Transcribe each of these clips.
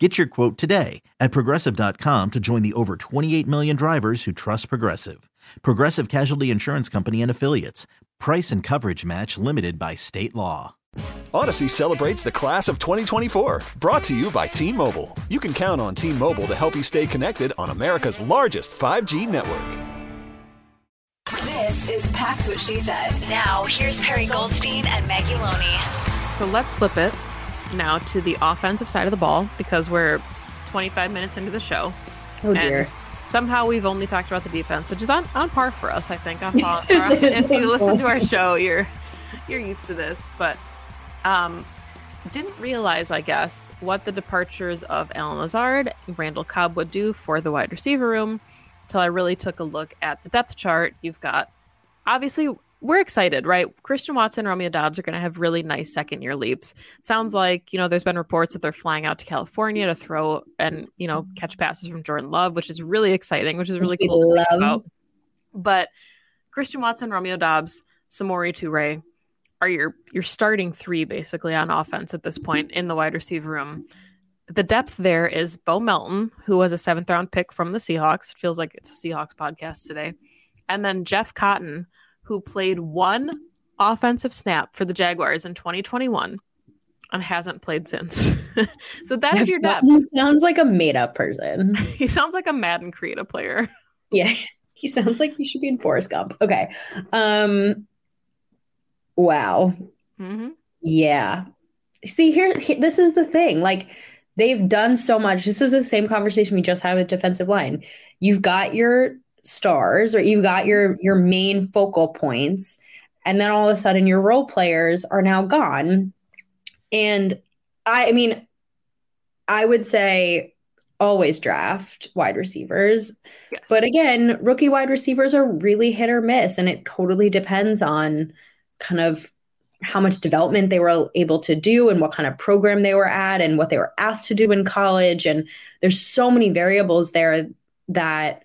Get your quote today at progressive.com to join the over 28 million drivers who trust Progressive. Progressive Casualty Insurance Company and Affiliates. Price and coverage match limited by state law. Audacy celebrates the class of 2024, brought to you by T Mobile. You can count on T Mobile to help you stay connected on America's largest 5G network. This is Pack's What She Said. Now, here's Perri Goldstein and Maggie Loney. So let's flip it now to the offensive side of the ball because we're 25 minutes into the show. Oh dear. Somehow we've only talked about the defense, which is on, on par for us, I think. On par. if you listen to our show, you're you're used to this, but um, didn't realize, I guess, what the departures of Allen Lazard, Randall Cobb would do for the wide receiver room. Until I really took a look at the depth chart. You've got obviously we're excited, right? Christian Watson, Romeo Doubs are going to have really nice second year leaps. sounds like, you know, there's been reports that they're flying out to California to throw and, you know, catch passes from Jordan Love, which is really exciting, which is really We cool. to think love. about. But Christian Watson, Romeo Doubs, Samori Toure are your your starting three basically on offense at this point in the wide receiver room. The depth there is Bo Melton, who was a seventh round pick from the Seahawks. It feels like it's a Seahawks podcast today. And then Jeff Cotton, who played one offensive snap for the Jaguars in 2021 and hasn't played since. so that is your depth. Button sounds like a made up person. He sounds like a Madden Creative player. Yeah. He sounds like he should be in Forrest Gump. Okay. Um wow. Mm-hmm. Yeah. See here, he- this is the thing. Like they've done so much. This is the same conversation we just had with defensive line. You've got your stars or you've got your your main focal points and then all of a sudden your role players are now gone. And I I mean I would say always draft wide receivers. Yes. But again, rookie wide receivers are really hit or miss, and it totally depends on kind of how much development they were able to do and what kind of program they were at and what they were asked to do in college. And there's so many variables there that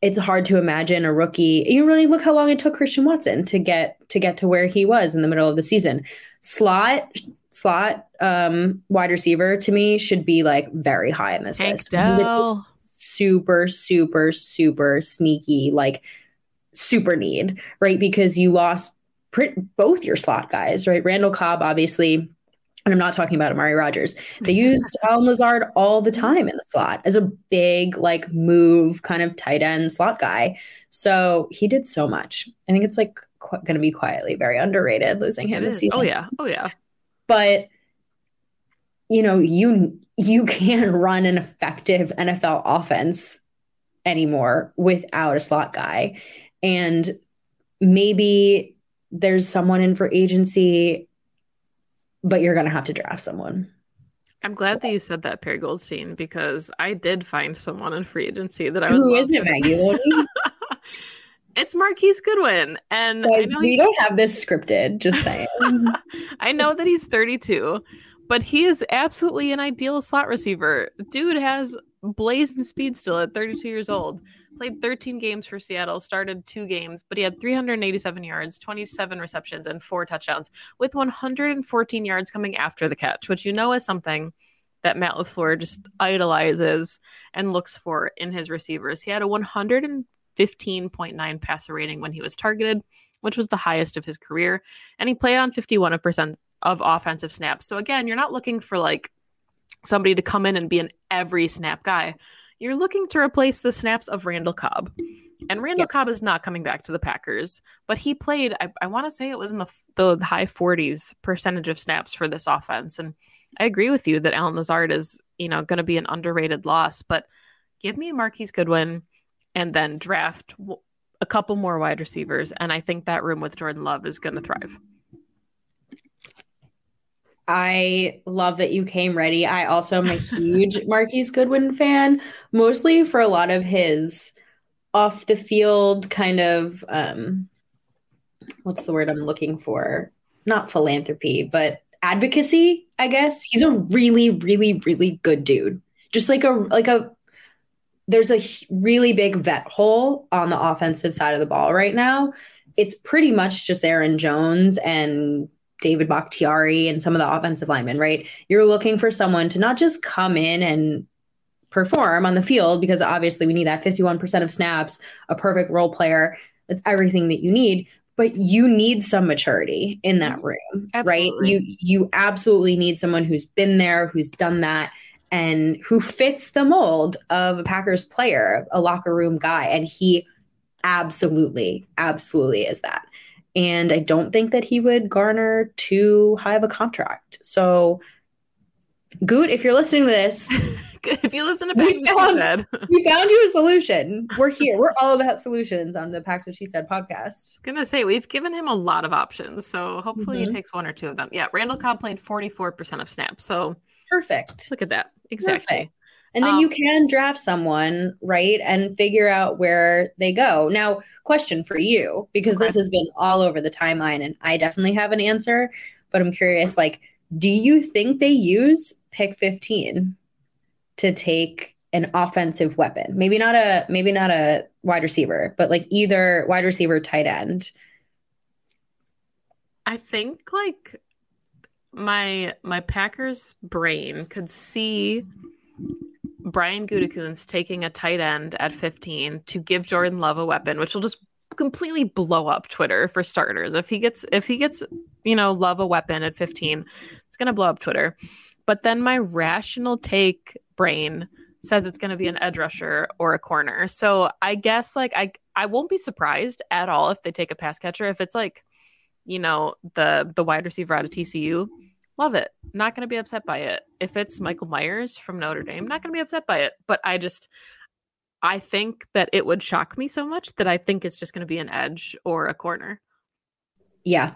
it's hard to imagine a rookie. You really look how long it took Christian Watson to get to get to where he was in the middle of the season. Slot slot um wide receiver to me should be like very high in this Tank list. I think it's a super super super sneaky like super need, right? Because you lost pr- both your slot guys, right? Randall Cobb, obviously, and I'm not talking about Amari Rogers. They mm-hmm. used Allen Lazard all the time in the slot as a big, like, move kind of tight end slot guy. So he did so much. I think it's like qu- going to be quietly very underrated losing him this is. season Oh yeah. Oh yeah. but you know you you can't run an effective NFL offense anymore without a slot guy and maybe there's someone in for agency but you're going to have to draft someone I'm glad that you said that, Perri Goldstein, because I did find someone in free agency that I was. who is it Maggie it's Marquise Goodwin, and I know, we don't have this scripted just saying I know that he's 32, but he is absolutely an ideal slot receiver. Dude has blazing speed still at 32 years old. Played 13 games for Seattle, started two games, but he had 387 yards, 27 receptions, and four touchdowns, with 114 yards coming after the catch, which you know is something that Matt LaFleur just idolizes and looks for in his receivers. He had a 115.9 passer rating when he was targeted, which was the highest of his career, and he played on 51% of offensive snaps. So again, you're not looking for like somebody to come in and be an every snap guy. You're looking to replace the snaps of Randall Cobb. And Randall Yes. Cobb is not coming back to the Packers, but he played, I, I want to say it was in the, the high 40s percentage of snaps for this offense. And I agree with you that Allen Lazard is, you know, going to be an underrated loss, but give me Marquise Goodwin and then draft a couple more wide receivers. And I think that room with Jordan Love is going to thrive. I love that you came ready. I also am a huge Marquise Goodwin fan, mostly for a lot of his off the field kind of um what's the word I'm looking for? Not philanthropy, but advocacy, I guess. He's a really, really, really good dude. Just like a like a there's a really big vet hole on the offensive side of the ball right now. It's pretty much just Aaron Jones and David Bakhtiari and some of the offensive linemen, right? You're looking for someone to not just come in and perform on the field because obviously we need that 51% of snaps, a perfect role player. That's everything that you need, but you need some maturity in that mm-hmm. room, absolutely. right? You you absolutely need someone who's been there, who's done that and who fits the mold of a Packers player, a locker room guy and he absolutely absolutely is that. And I don't think that he would garner too high of a contract. So Gute, if you're listening to this, if you listen to Pack's we found, said. we found you a solution. We're here. We're all about solutions on the Pack's What She Said podcast. I was gonna say we've given him a lot of options, so hopefully mm-hmm. he takes one or two of them. Yeah, Randall Cobb played 44% of snaps, so perfect. Look at that. Exactly. Perfect. And then um, you can draft someone, right? And figure out where they go. Now, question for you, because okay. this has been all over the timeline and I definitely have an answer, but I'm curious like, do you think they use pick 15 to take an offensive weapon. Maybe not a maybe not a wide receiver, but like either wide receiver, tight end. I think like my my Packers brain could see Brian mm-hmm. Gutekunst taking a tight end at 15 to give Jordan Love a weapon, which will just completely blow up Twitter for starters. If he gets if he gets, you know, Love a weapon at 15, it's gonna blow up Twitter. But then my rational take brain says it's going to be an edge rusher or a corner. So I guess like I I won't be surprised at all if they take a pass catcher. If it's like, you know, the the wide receiver out of TCU, love it. Not going to be upset by it. If it's Michael Myers from Notre Dame, not going to be upset by it. But I just I think that it would shock me so much that I think it's just going to be an edge or a corner. Yeah.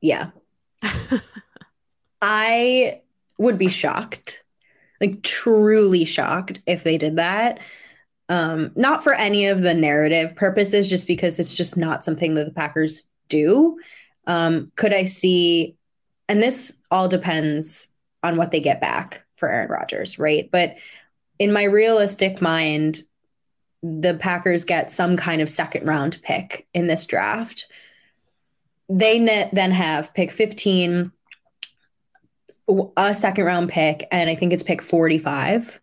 Yeah. I would be shocked, like truly shocked if they did that. Um, not for any of the narrative purposes, just because it's just not something that the Packers do. Um, could I see, and this all depends on what they get back for Aaron Rodgers, right? But in my realistic mind, the Packers get some kind of second round pick in this draft. They then have pick 15, a second round pick, and I think it's pick 45.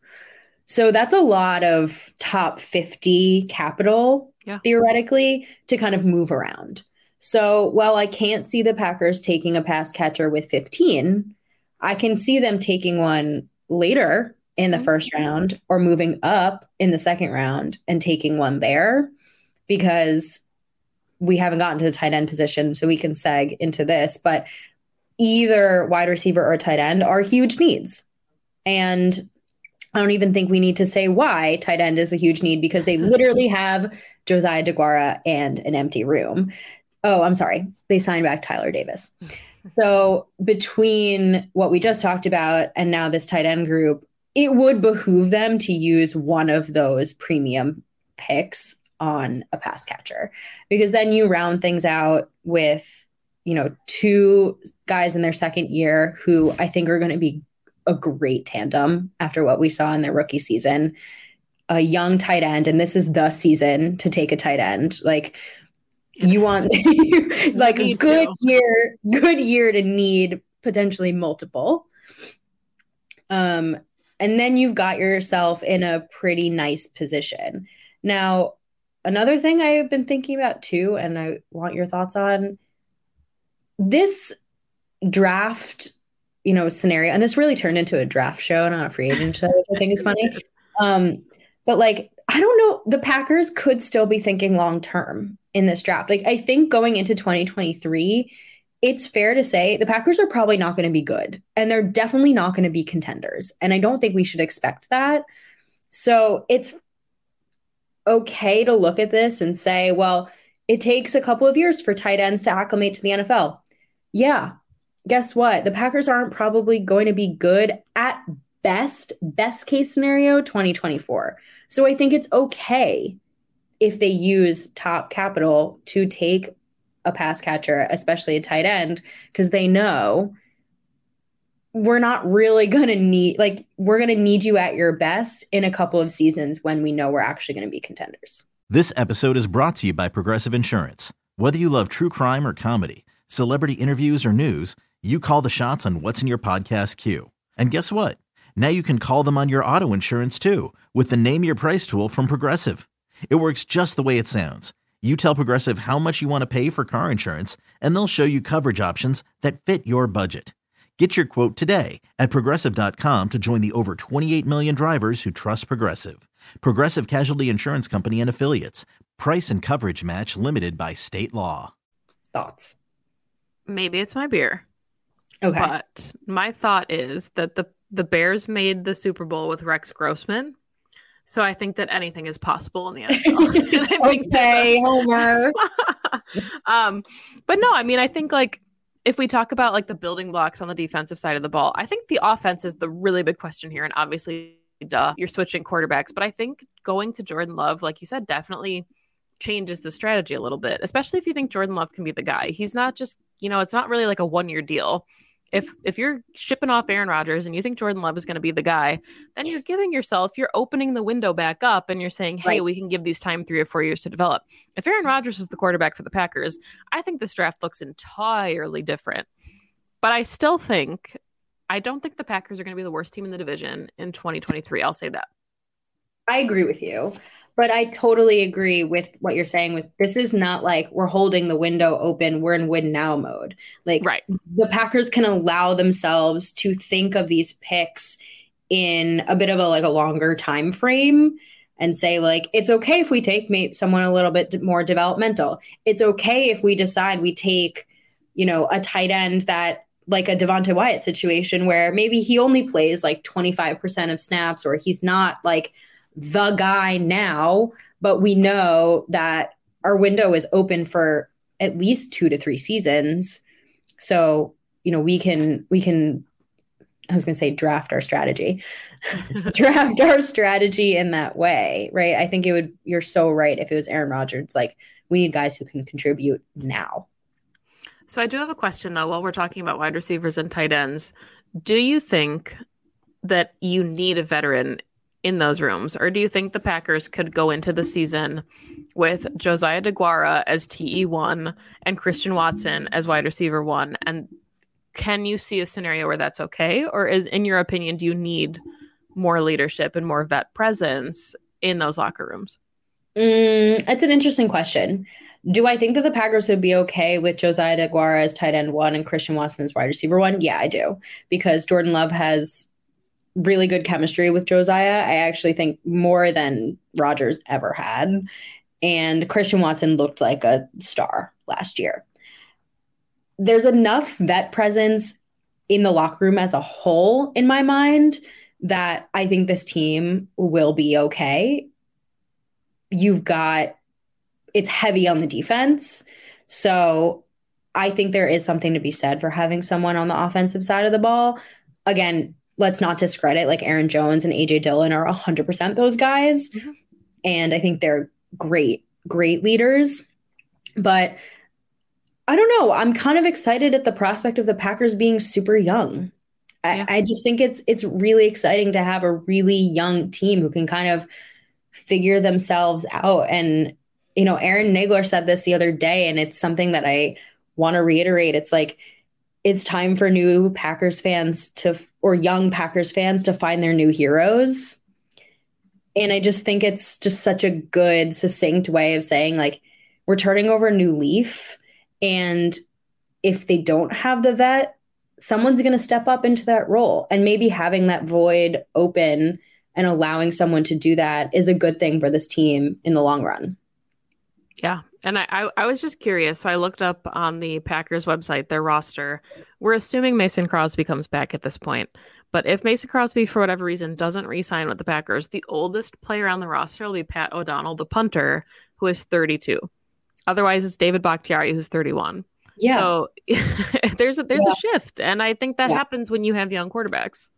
So that's a lot of top 50 capital yeah. theoretically to kind of move around. So while I can't see the Packers taking a pass catcher with 15, I can see them taking one later in the mm-hmm. first round or moving up in the second round and taking one there because we haven't gotten to the tight end position. So we can seg into this. But either wide receiver or tight end are huge needs. And I don't even think we need to say why tight end is a huge need because they literally have Josiah DeGuara and an empty room. Oh, I'm sorry. They signed back Tyler Davis. So between what we just talked about and now this tight end group, it would behoove them to use one of those premium picks on a pass catcher because then you round things out with you know, two guys in their second year who I think are going to be a great tandem after what we saw in their rookie season. A young tight end, and this is the season to take a tight end. Like you want like a good to. year, good year to need potentially multiple. Um, and then you've got yourself in a pretty nice position. Now, another thing I've been thinking about too, and I want your thoughts on this draft, you know, scenario, and this really turned into a draft show, not a free agent show, which I think is funny. Um, but like, I don't know, the Packers could still be thinking long term in this draft. Like, I think going into 2023, it's fair to say the Packers are probably not going to be good, and they're definitely not going to be contenders. And I don't think we should expect that. So it's okay to look at this and say, well, it takes a couple of years for tight ends to acclimate to the NFL yeah, guess what? The Packers aren't probably going to be good at best, best case scenario 2024. So I think it's okay if they use top capital to take a pass catcher, especially a tight end, because they know we're not really going to need like we're going to need you at your best in a couple of seasons when we know we're actually going to be contenders. This episode is brought to you by Progressive Insurance. Whether you love true crime or comedy, celebrity interviews or news, you call the shots on what's in your podcast queue. And guess what? Now you can call them on your auto insurance too with the Name Your Price tool from Progressive. It works just the way it sounds. You tell Progressive how much you want to pay for car insurance, and they'll show you coverage options that fit your budget. Get your quote today at progressive.com to join the over 28 million drivers who trust Progressive. Progressive Casualty Insurance Company and Affiliates. Price and coverage match limited by state law. Thoughts? Maybe it's my beer. Okay. But my thought is that the the Bears made the Super Bowl with Rex Grossman. So I think that anything is possible in the NFL. okay, Homer. um, but no, I mean, I think like if we talk about like the building blocks on the defensive side of the ball, I think the offense is the really big question here. And obviously, duh, you're switching quarterbacks. But I think going to Jordan Love, like you said, definitely changes the strategy a little bit, especially if you think Jordan Love can be the guy. He's not just, you know, it's not really like a one year deal. If if you're shipping off Aaron Rodgers and you think Jordan Love is going to be the guy, then you're giving yourself, you're opening the window back up and you're saying, hey, right. we can give these time three or four years to develop. If Aaron Rodgers was the quarterback for the Packers, I think this draft looks entirely different. But I still think, I don't think the Packers are going to be the worst team in the division in 2023. I'll say that. I agree with you. But I totally agree with what you're saying. With this is not like we're holding the window open. We're in win now mode. Like right. the Packers can allow themselves to think of these picks in a bit of a like a longer time frame and say like it's okay if we take maybe someone a little bit more developmental. It's okay if we decide we take, you know, a tight end that like a Devonte Wyatt situation where maybe he only plays like 25% of snaps or he's not like the guy now, but we know that our window is open for at least two to three seasons. So, you know, we can, we can, I was going to say draft our strategy, draft our strategy in that way, right? I think it would, you're so right. If it was Aaron Rodgers, like we need guys who can contribute now. So I do have a question though, while we're talking about wide receivers and tight ends. Do you think that you need a veteran in those rooms? Or do you think the Packers could go into the season with Josiah DeGuara as TE1 and Christian Watson as wide receiver one? And can you see a scenario where that's okay? Or is in your opinion, do you need more leadership and more vet presence in those locker rooms? Mm, that's an interesting question. Do I think that the Packers would be okay with Josiah DeGuara as tight end one and Christian Watson as wide receiver one? Yeah, I do. Because Jordan Love has really good chemistry with Josiah. I actually think more than Rodgers ever had. And Christian Watson looked like a star last year. There's enough vet presence in the locker room as a whole, in my mind, that I think this team will be okay. You've got it's heavy on the defense. So I think there is something to be said for having someone on the offensive side of the ball. Again, let's not discredit like Aaron Jones and AJ Dillon are 100% those guys. Mm-hmm. And I think they're great, great leaders. But I don't know. I'm kind of excited at the prospect of the Packers being super young. Yeah. I, I just think it's it's really exciting to have a really young team who can kind of figure themselves out. And, you know, Aaron Nagler said this the other day, and it's something that I want to reiterate. It's like it's time for new Packers fans to, or young Packers fans to find their new heroes. And I just think it's just such a good, succinct way of saying, like, we're turning over a new leaf. And if they don't have the vet, someone's going to step up into that role. And maybe having that void open and allowing someone to do that is a good thing for this team in the long run. Yeah, and I, I, I, was just curious. So I looked up on the Packers website their roster. We're assuming Mason Crosby comes back at this point. But if Mason Crosby, for whatever reason, doesn't re sign with the Packers, the oldest player on the roster will be Pat O'Donnell, the punter, who is 32. Otherwise, it's David Bakhtiari, who's 31. Yeah. So there's a, there's yeah. a shift. And I think that yeah. happens when you have young quarterbacks.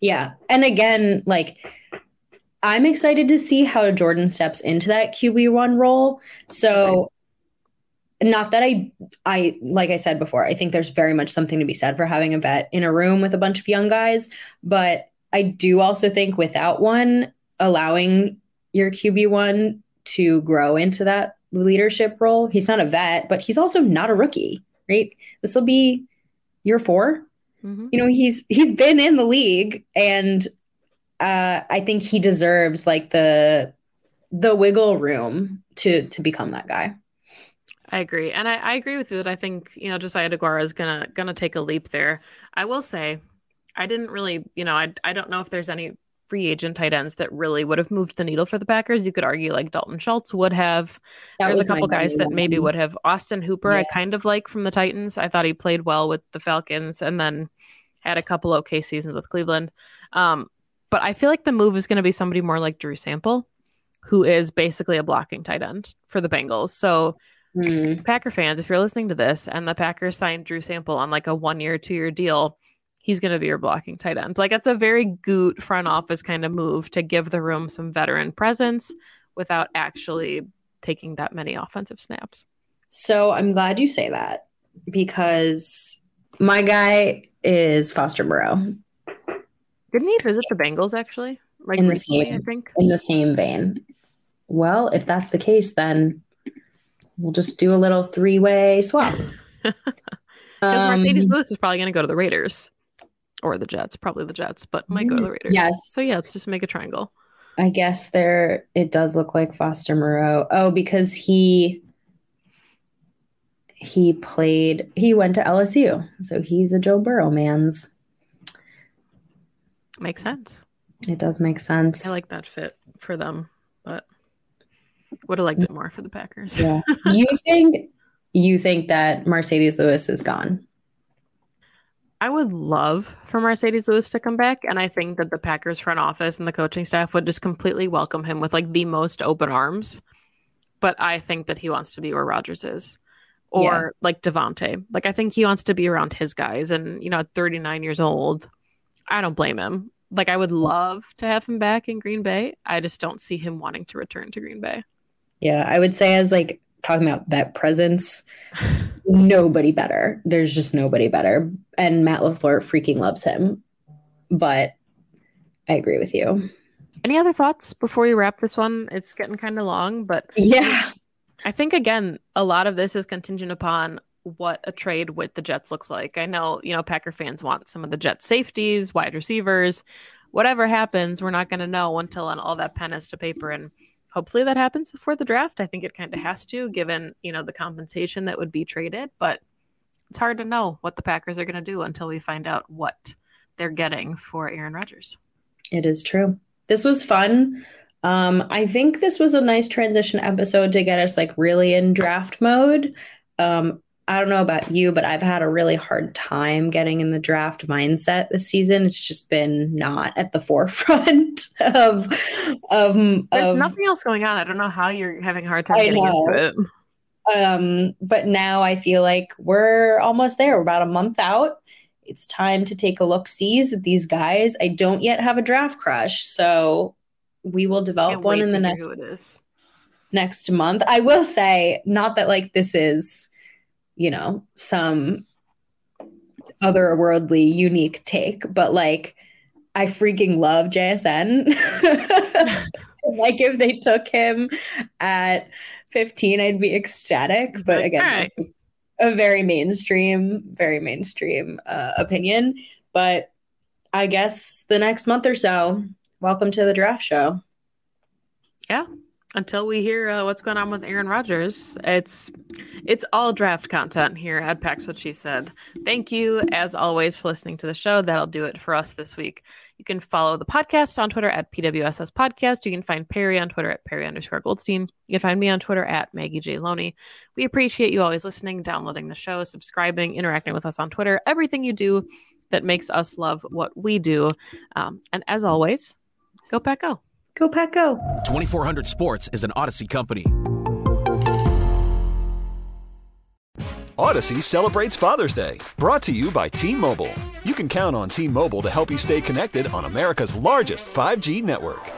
Yeah. And again, like, I'm excited to see how Jordan steps into that QB1 role. So not that I I like I said before, I think there's very much something to be said for having a vet in a room with a bunch of young guys, but I do also think without one allowing your QB1 to grow into that leadership role. He's not a vet, but he's also not a rookie, right? This will be year 4. Mm-hmm. You know, he's he's been in the league and uh I think he deserves like the the wiggle room to to become that guy. I agree, and I, I agree with you that I think you know Josiah Deguara is gonna gonna take a leap there. I will say, I didn't really, you know, I I don't know if there's any free agent tight ends that really would have moved the needle for the Packers. You could argue like Dalton Schultz would have. That There's a couple guys that maybe would have. Austin Hooper, yeah. I kind of like from the Titans. I thought he played well with the Falcons, and then had a couple okay seasons with Cleveland. Um, but I feel like the move is going to be somebody more like Drew Sample, who is basically a blocking tight end for the Bengals. So Mm. Packer fans, if you're listening to this and the Packers signed Drew Sample on like a one year, two year deal, he's going to be your blocking tight end. Like that's a very Gute front office kind of move to give the room some veteran presence without actually taking that many offensive snaps. So I'm glad you say that because my guy is Foster Moreau. Didn't he visit the Bengals actually? Like in the recently, same, I think. In the same vein. Well, if that's the case, then we'll just do a little three way swap. Because um, Marcedes Lewis is probably going to go to the Raiders or the Jets, probably the Jets, but might go to the Raiders. Yes. So yeah, let's just make a triangle. I guess there it does look like Foster Moreau. Oh, because he he played he went to LSU. So he's a Joe Burrow man's. Makes sense. It does make sense. I like that fit for them, but would have liked it more for the Packers. yeah. You think you think that Marcedes Lewis is gone? I would love for Marcedes Lewis to come back. And I think that the Packers front office and the coaching staff would just completely welcome him with like the most open arms. But I think that he wants to be where Rodgers is. Or yeah. like Davante. Like I think he wants to be around his guys. And, you know, at 39 years old, I don't blame him. Like I would mm. love to have him back in Green Bay. I just don't see him wanting to return to Green Bay. Yeah, I would say as like talking about that presence, nobody better. There's just nobody better. And Matt LaFleur freaking loves him. But I agree with you. Any other thoughts before we wrap this one? It's getting kind of long, but yeah. I think again, a lot of this is contingent upon what a trade with the Jets looks like. I know, you know, Packer fans want some of the Jets safeties, wide receivers. Whatever happens, we're not going to know until all that pen is to paper and hopefully that happens before the draft. I think it kind of has to, given you know the compensation that would be traded. But it's hard to know what the Packers are going to do until we find out what they're getting for Aaron Rodgers. It is true. This was fun. Um, I think this was a nice transition episode to get us like really in draft mode. Um, I don't know about you, but I've had a really hard time getting in the draft mindset this season. It's just been not at the forefront of of There's of, nothing else going on. I don't know how you're having a hard time getting into it. Um, but now I feel like we're almost there. We're about a month out. It's time to take a look sees at these guys. I don't yet have a draft crush, so we will develop one in the next next month. I will say, not that like this is you know, some otherworldly unique take, but like I freaking love JSN. like if they took him at 15, I'd be ecstatic. But again, right. a very mainstream, very mainstream uh, opinion. But I guess the next month or so, welcome to the draft show. Yeah, until we hear uh, what's going on with Aaron Rodgers, it's it's all draft content here at Pack's What She Said. Thank you, as always, for listening to the show. That'll do it for us this week. You can follow the podcast on Twitter at PWSS Podcast. You can find Perri on Twitter at Perri underscore Goldstein. You can find me on Twitter at Maggie J. Loney. We appreciate you always listening, downloading the show, subscribing, interacting with us on Twitter, everything you do that makes us love what we do. Um, and as always, go Pack Go. Go Pack Go. 2400 Sports is an Audacy company. Audacy celebrates Father's Day, brought to you by T Mobile. You can count on T Mobile to help you stay connected on America's largest 5G network.